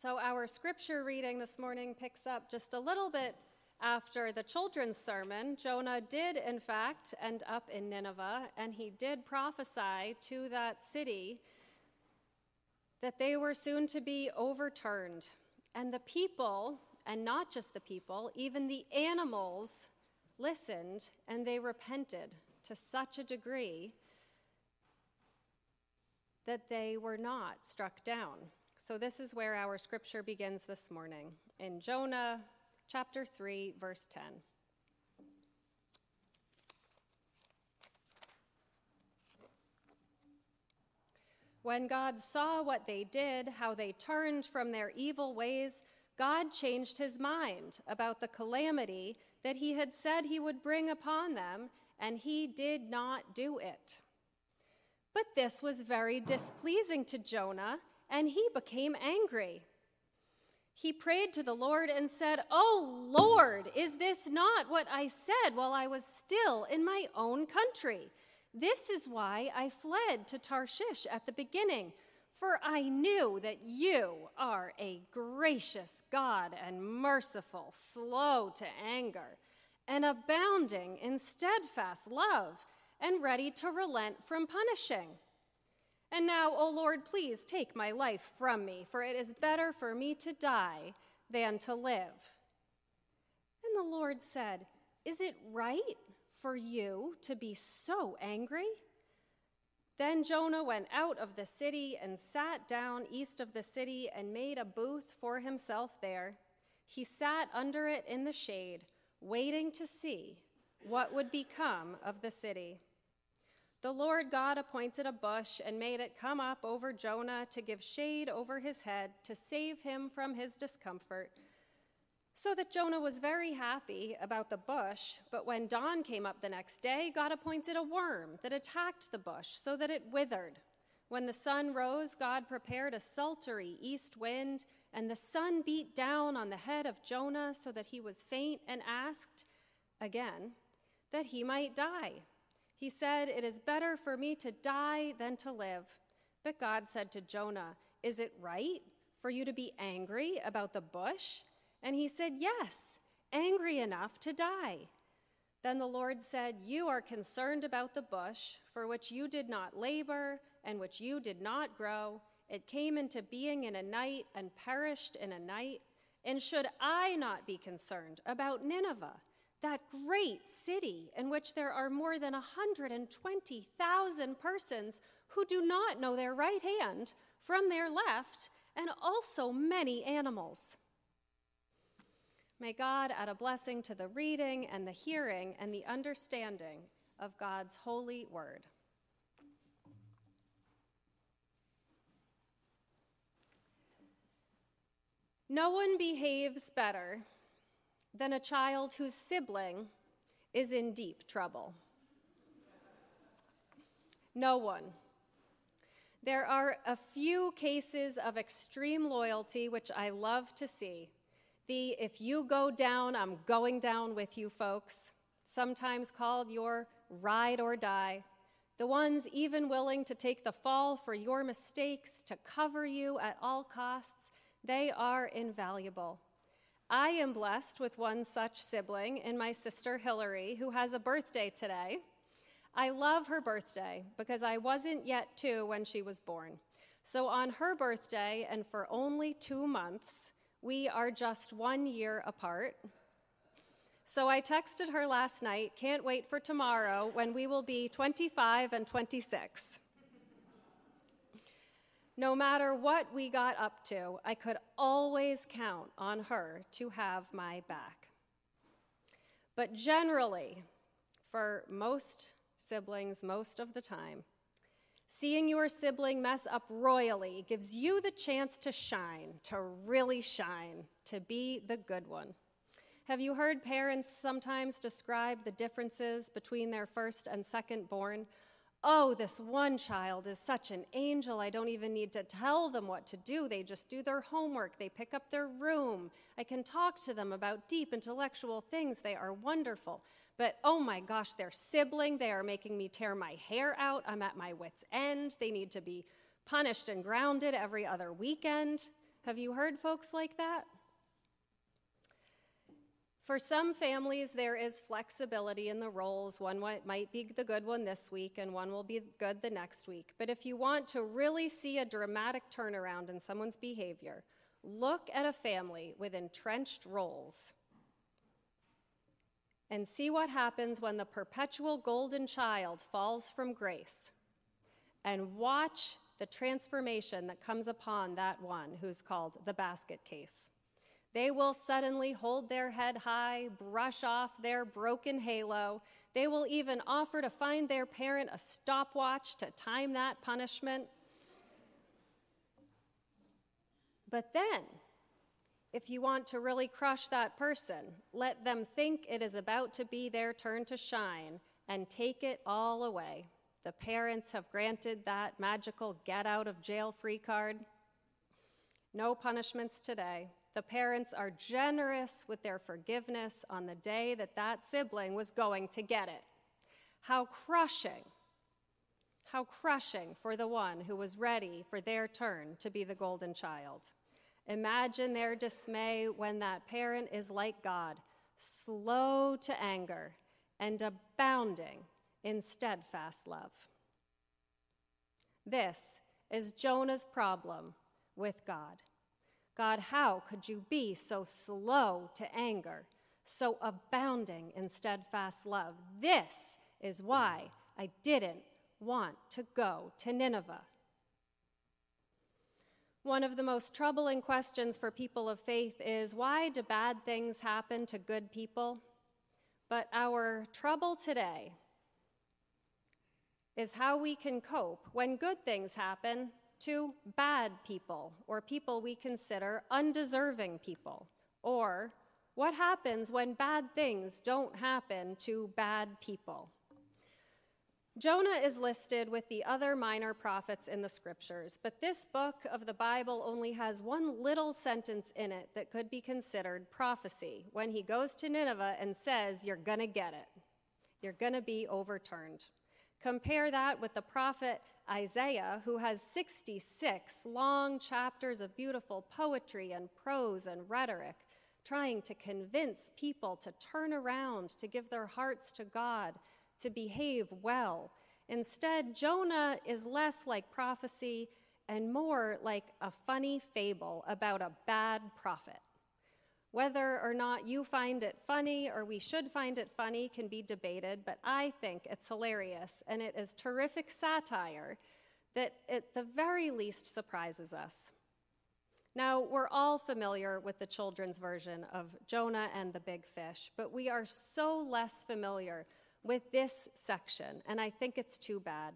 So, our scripture reading this morning picks up just a little bit after the children's sermon. Jonah did, in fact, end up in Nineveh, and he did prophesy to that city that they were soon to be overturned. And the people, and not just the people, even the animals listened and they repented to such a degree that they were not struck down. So, this is where our scripture begins this morning in Jonah chapter 3, verse 10. When God saw what they did, how they turned from their evil ways, God changed his mind about the calamity that he had said he would bring upon them, and he did not do it. But this was very displeasing to Jonah, and he became angry. He prayed to the Lord and said, Oh Lord, is this not what I said while I was still in my own country? This is why I fled to Tarshish at the beginning, for I knew that you are a gracious God and merciful, slow to anger, and abounding in steadfast love, and ready to relent from punishing. And now, O Lord, please take my life from me, for it is better for me to die than to live. And the Lord said, Is it right for you to be so angry? Then Jonah went out of the city and sat down east of the city and made a booth for himself there. He sat under it in the shade, waiting to see what would become of the city. The Lord God appointed a bush and made it come up over Jonah to give shade over his head to save him from his discomfort. So that Jonah was very happy about the bush, but when dawn came up the next day, God appointed a worm that attacked the bush so that it withered. When the sun rose, God prepared a sultry east wind, and the sun beat down on the head of Jonah so that he was faint and asked again that he might die. He said, It is better for me to die than to live. But God said to Jonah, Is it right for you to be angry about the bush? And he said, Yes, angry enough to die. Then the Lord said, You are concerned about the bush, for which you did not labor and which you did not grow. It came into being in a night and perished in a night. And should I not be concerned about Nineveh? That great city in which there are more than 120,000 persons who do not know their right hand from their left, and also many animals. May God add a blessing to the reading and the hearing and the understanding of God's holy word. No one behaves better than a child whose sibling is in deep trouble. No one. There are a few cases of extreme loyalty which I love to see. The if you go down, I'm going down with you folks, sometimes called your ride or die. The ones even willing to take the fall for your mistakes, to cover you at all costs, they are invaluable. I am blessed with one such sibling in my sister Hillary, who has a birthday today. I love her birthday because I wasn't yet two when she was born. So on her birthday, and for only two months, we are just one year apart. So I texted her last night, can't wait for tomorrow when we will be 25 and 26. No matter what we got up to, I could always count on her to have my back. But generally, for most siblings, most of the time, seeing your sibling mess up royally gives you the chance to shine, to really shine, to be the good one. Have you heard parents sometimes describe the differences between their first and second born? Oh, this one child is such an angel. I don't even need to tell them what to do. They just do their homework, they pick up their room. I can talk to them about deep intellectual things. They are wonderful. But oh my gosh, their sibling, they are making me tear my hair out. I'm at my wits' end. They need to be punished and grounded every other weekend. Have you heard folks like that? For some families, there is flexibility in the roles. One might be the good one this week, and one will be good the next week. But if you want to really see a dramatic turnaround in someone's behavior, look at a family with entrenched roles and see what happens when the perpetual golden child falls from grace. And watch the transformation that comes upon that one who's called the basket case. They will suddenly hold their head high, brush off their broken halo. They will even offer to find their parent a stopwatch to time that punishment. But then, if you want to really crush that person, let them think it is about to be their turn to shine and take it all away. The parents have granted that magical get out of jail free card. No punishments today the parents are generous with their forgiveness on the day that that sibling was going to get it. How crushing, how crushing for the one who was ready for their turn to be the golden child. Imagine their dismay when that parent is like God, slow to anger and abounding in steadfast love. This is Jonah's problem with God. God, how could you be so slow to anger, so abounding in steadfast love? This is why I didn't want to go to Nineveh. One of the most troubling questions for people of faith is why do bad things happen to good people? But our trouble today is how we can cope when good things happen to bad people or people we consider undeserving people? Or what happens when bad things don't happen to bad people? Jonah is listed with the other minor prophets in the scriptures, but this book of the Bible only has one little sentence in it that could be considered prophecy when he goes to Nineveh and says, You're going to get it. You're going to be overturned. Compare that with the prophet Isaiah, who has 66 long chapters of beautiful poetry and prose and rhetoric, trying to convince people to turn around, to give their hearts to God, to behave well. Instead, Jonah is less like prophecy and more like a funny fable about a bad prophet. Whether or not you find it funny or we should find it funny can be debated, but I think it's hilarious and it is terrific satire that at the very least surprises us. Now, we're all familiar with the children's version of Jonah and the big fish, but we are so less familiar with this section, and I think it's too bad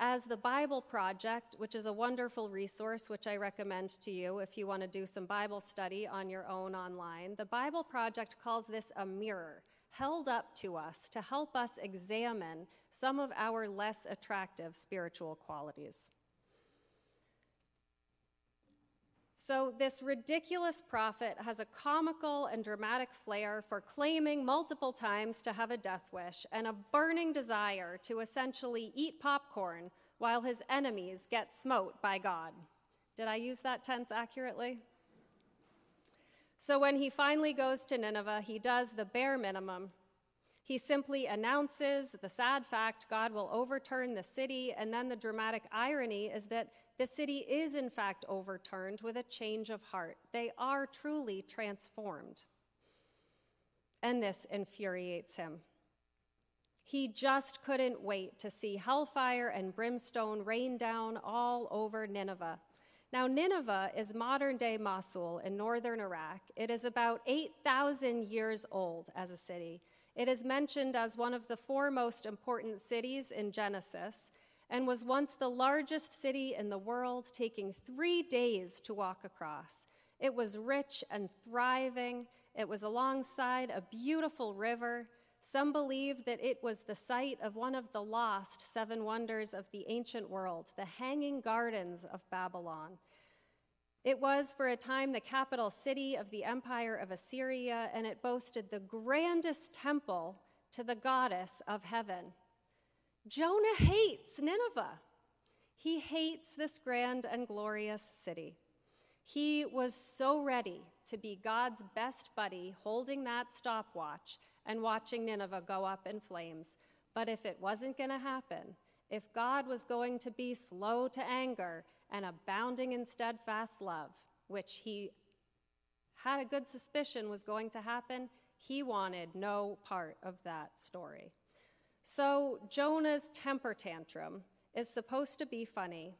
as the Bible Project, which is a wonderful resource which I recommend to you if you want to do some Bible study on your own online. The Bible Project calls this a mirror held up to us to help us examine some of our less attractive spiritual qualities. So, this ridiculous prophet has a comical and dramatic flair for claiming multiple times to have a death wish and a burning desire to essentially eat popcorn while his enemies get smote by God. Did I use that tense accurately? So, when he finally goes to Nineveh, he does the bare minimum. He simply announces the sad fact God will overturn the city, and then the dramatic irony is that the city is, in fact, overturned with a change of heart. They are truly transformed. And this infuriates him. He just couldn't wait to see hellfire and brimstone rain down all over Nineveh. Now, Nineveh is modern day Mosul in northern Iraq. It is about 8,000 years old as a city. It is mentioned as one of the four most important cities in Genesis and was once the largest city in the world, taking three days to walk across. It was rich and thriving. It was alongside a beautiful river. Some believe that it was the site of one of the lost seven wonders of the ancient world, the Hanging Gardens of Babylon. It was for a time the capital city of the empire of Assyria, and it boasted the grandest temple to the goddess of heaven. Jonah hates Nineveh. He hates this grand and glorious city. He was so ready to be God's best buddy, holding that stopwatch and watching Nineveh go up in flames. But if it wasn't going to happen, if God was going to be slow to anger and abounding in steadfast love, which he had a good suspicion was going to happen, he wanted no part of that story. So Jonah's temper tantrum is supposed to be funny,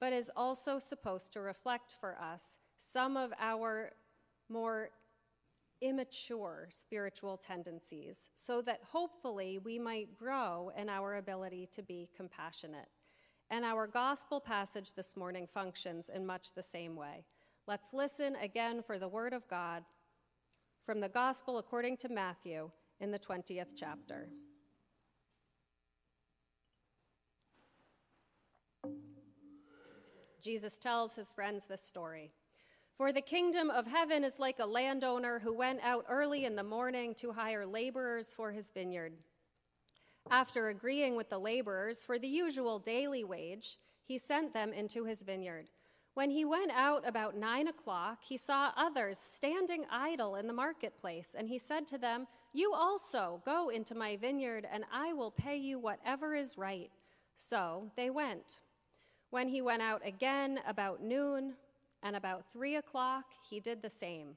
but is also supposed to reflect for us some of our more immature spiritual tendencies so that hopefully we might grow in our ability to be compassionate. And our gospel passage this morning functions in much the same way. Let's listen again for the word of God from the gospel according to Matthew in the 20th chapter. Jesus tells his friends this story. For the kingdom of heaven is like a landowner who went out early in the morning to hire laborers for his vineyard. After agreeing with the laborers for the usual daily wage, he sent them into his vineyard. When he went out about nine o'clock, he saw others standing idle in the marketplace, and he said to them, You also go into my vineyard, and I will pay you whatever is right. So they went. When he went out again about noon, and about three o'clock, he did the same.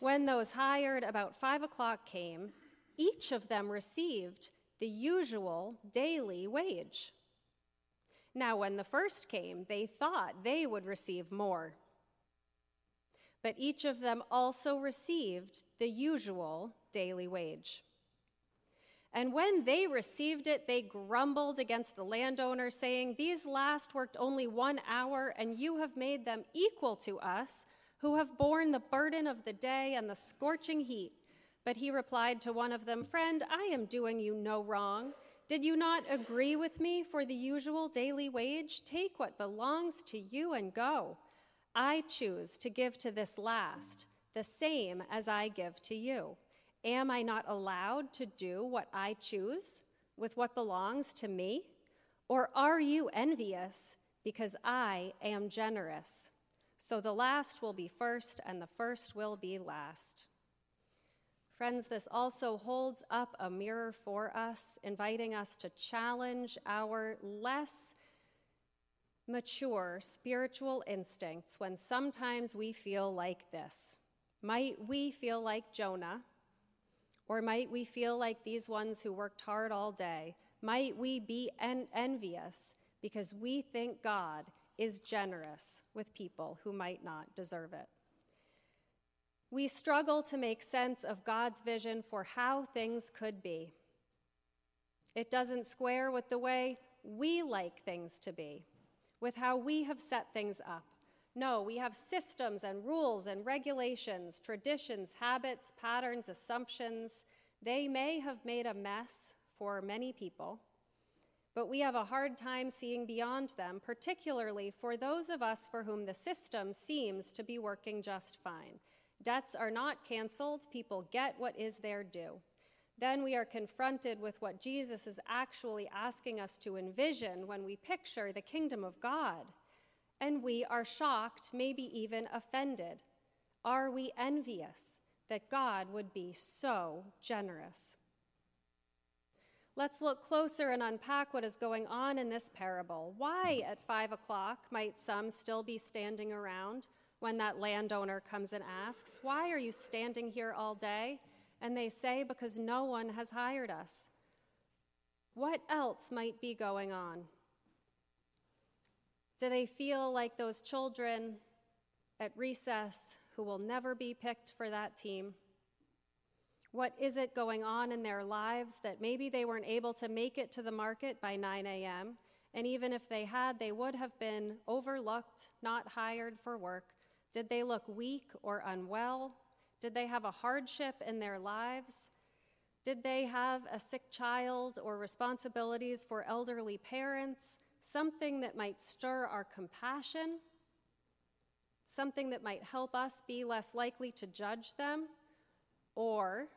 When those hired about five o'clock came, each of them received the usual daily wage. Now, when the first came, they thought they would receive more. But each of them also received the usual daily wage. And when they received it, they grumbled against the landowner, saying, These last worked only one hour, and you have made them equal to us, who have borne the burden of the day and the scorching heat. But he replied to one of them, Friend, I am doing you no wrong. Did you not agree with me for the usual daily wage? Take what belongs to you and go. I choose to give to this last the same as I give to you. Am I not allowed to do what I choose with what belongs to me? Or are you envious because I am generous? So the last will be first, and the first will be last. Friends, this also holds up a mirror for us, inviting us to challenge our less mature spiritual instincts when sometimes we feel like this. Might we feel like Jonah? Or might we feel like these ones who worked hard all day? Might we be en- envious because we think God is generous with people who might not deserve it? We struggle to make sense of God's vision for how things could be. It doesn't square with the way we like things to be, with how we have set things up. No, we have systems and rules and regulations, traditions, habits, patterns, assumptions. They may have made a mess for many people, but we have a hard time seeing beyond them, particularly for those of us for whom the system seems to be working just fine. Debts are not canceled, people get what is their due. Then we are confronted with what Jesus is actually asking us to envision when we picture the kingdom of God and we are shocked, maybe even offended. Are we envious that God would be so generous? Let's look closer and unpack what is going on in this parable. Why mm-hmm. at five o'clock might some still be standing around when that landowner comes and asks, Why are you standing here all day? And they say, Because no one has hired us. What else might be going on? Do they feel like those children at recess who will never be picked for that team? What is it going on in their lives that maybe they weren't able to make it to the market by 9 a.m., and even if they had, they would have been overlooked, not hired for work, Did they look weak or unwell? Did they have a hardship in their lives? Did they have a sick child or responsibilities for elderly parents? Something that might stir our compassion? Something that might help us be less likely to judge them? Or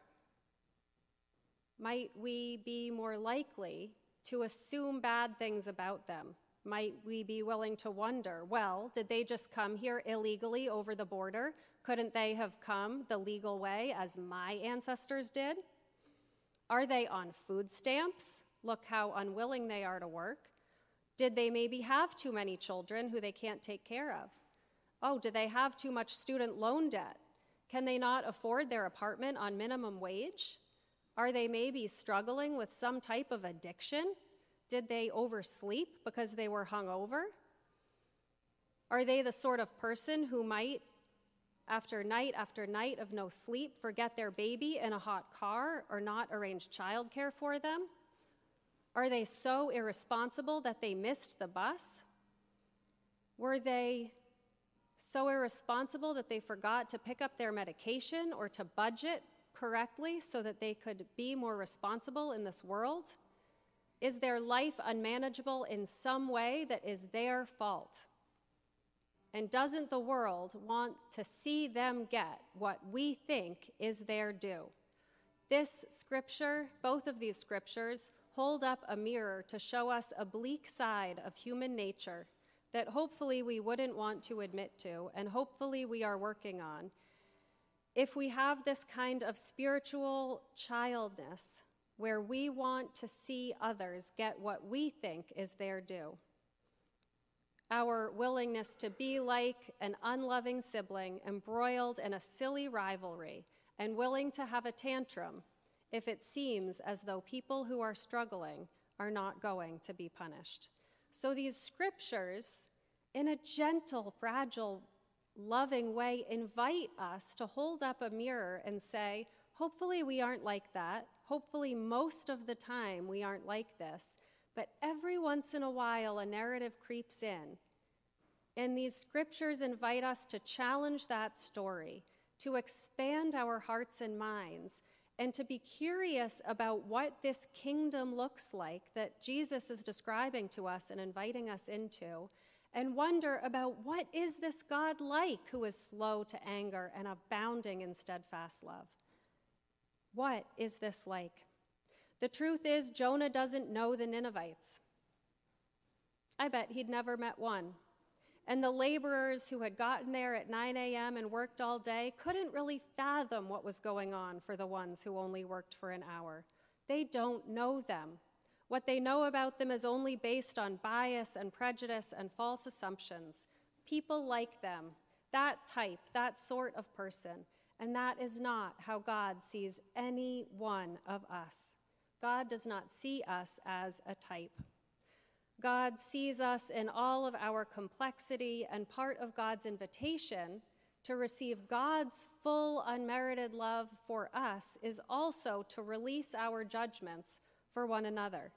might we be more likely to assume bad things about them? Might we be willing to wonder, well, did they just come here illegally over the border? Couldn't they have come the legal way as my ancestors did? Are they on food stamps? Look how unwilling they are to work. Did they maybe have too many children who they can't take care of? Oh, do they have too much student loan debt? Can they not afford their apartment on minimum wage? Are they maybe struggling with some type of addiction? Did they oversleep because they were hungover? Are they the sort of person who might after night after night of no sleep, forget their baby in a hot car or not arrange childcare for them? Are they so irresponsible that they missed the bus? Were they so irresponsible that they forgot to pick up their medication or to budget correctly so that they could be more responsible in this world? Is their life unmanageable in some way that is their fault? And doesn't the world want to see them get what we think is their due? This scripture, both of these scriptures, hold up a mirror to show us a bleak side of human nature that hopefully we wouldn't want to admit to, and hopefully we are working on. If we have this kind of spiritual childness where we want to see others get what we think is their due, our willingness to be like an unloving sibling embroiled in a silly rivalry and willing to have a tantrum if it seems as though people who are struggling are not going to be punished. So these scriptures, in a gentle, fragile, loving way, invite us to hold up a mirror and say, hopefully we aren't like that. Hopefully, most of the time we aren't like this. But every once in a while, a narrative creeps in. And these scriptures invite us to challenge that story, to expand our hearts and minds, and to be curious about what this kingdom looks like that Jesus is describing to us and inviting us into, and wonder about what is this God like who is slow to anger and abounding in steadfast love? What is this like? The truth is, Jonah doesn't know the Ninevites. I bet he'd never met one. And the laborers who had gotten there at 9 a.m. and worked all day couldn't really fathom what was going on for the ones who only worked for an hour. They don't know them. What they know about them is only based on bias and prejudice and false assumptions. People like them, that type, that sort of person. And that is not how God sees any one of us. God does not see us as a type. God sees us in all of our complexity, and part of God's invitation to receive God's full unmerited love for us is also to release our judgments for one another,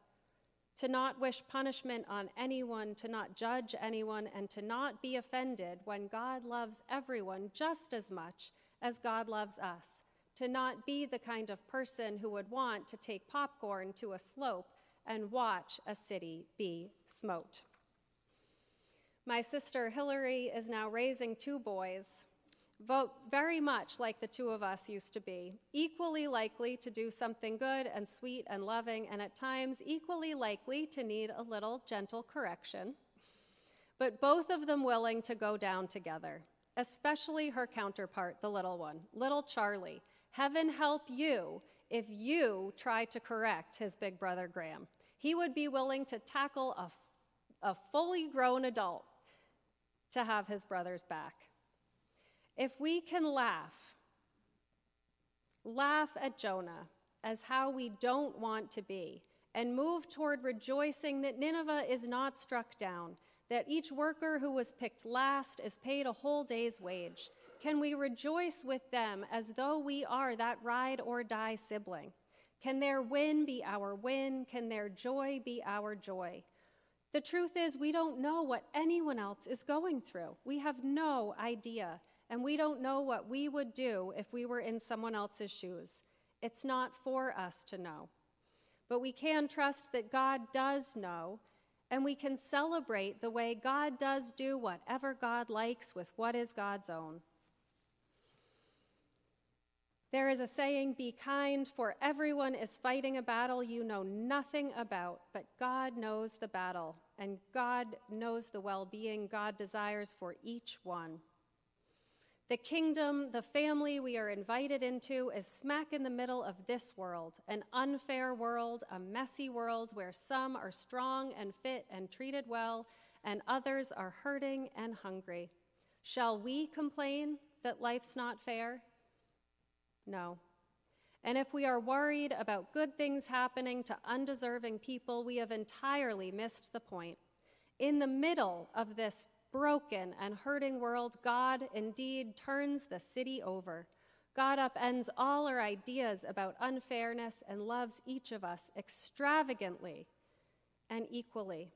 to not wish punishment on anyone, to not judge anyone, and to not be offended when God loves everyone just as much as God loves us, to not be the kind of person who would want to take popcorn to a slope and watch a city be smote. My sister Hillary is now raising two boys, very much like the two of us used to be, equally likely to do something good and sweet and loving, and at times equally likely to need a little gentle correction, but both of them willing to go down together especially her counterpart, the little one, little Charlie. Heaven help you if you try to correct his big brother Graham. He would be willing to tackle a, a fully grown adult to have his brother's back. If we can laugh, laugh at Jonah as how we don't want to be, and move toward rejoicing that Nineveh is not struck down that each worker who was picked last is paid a whole day's wage? Can we rejoice with them as though we are that ride or die sibling? Can their win be our win? Can their joy be our joy? The truth is, we don't know what anyone else is going through. We have no idea. And we don't know what we would do if we were in someone else's shoes. It's not for us to know. But we can trust that God does know, and we can celebrate the way God does do whatever God likes with what is God's own. There is a saying, Be kind, for everyone is fighting a battle you know nothing about, but God knows the battle, and God knows the well being God desires for each one. The kingdom, the family we are invited into, is smack in the middle of this world an unfair world, a messy world where some are strong and fit and treated well, and others are hurting and hungry. Shall we complain that life's not fair? No. And if we are worried about good things happening to undeserving people, we have entirely missed the point. In the middle of this broken and hurting world, God indeed turns the city over. God upends all our ideas about unfairness and loves each of us extravagantly and equally.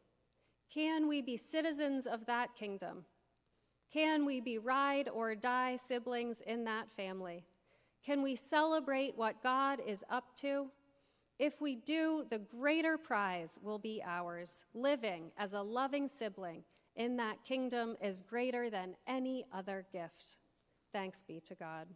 Can we be citizens of that kingdom? Can we be ride or die siblings in that family? Can we celebrate what God is up to? If we do, the greater prize will be ours, living as a loving sibling in that kingdom is greater than any other gift. Thanks be to God.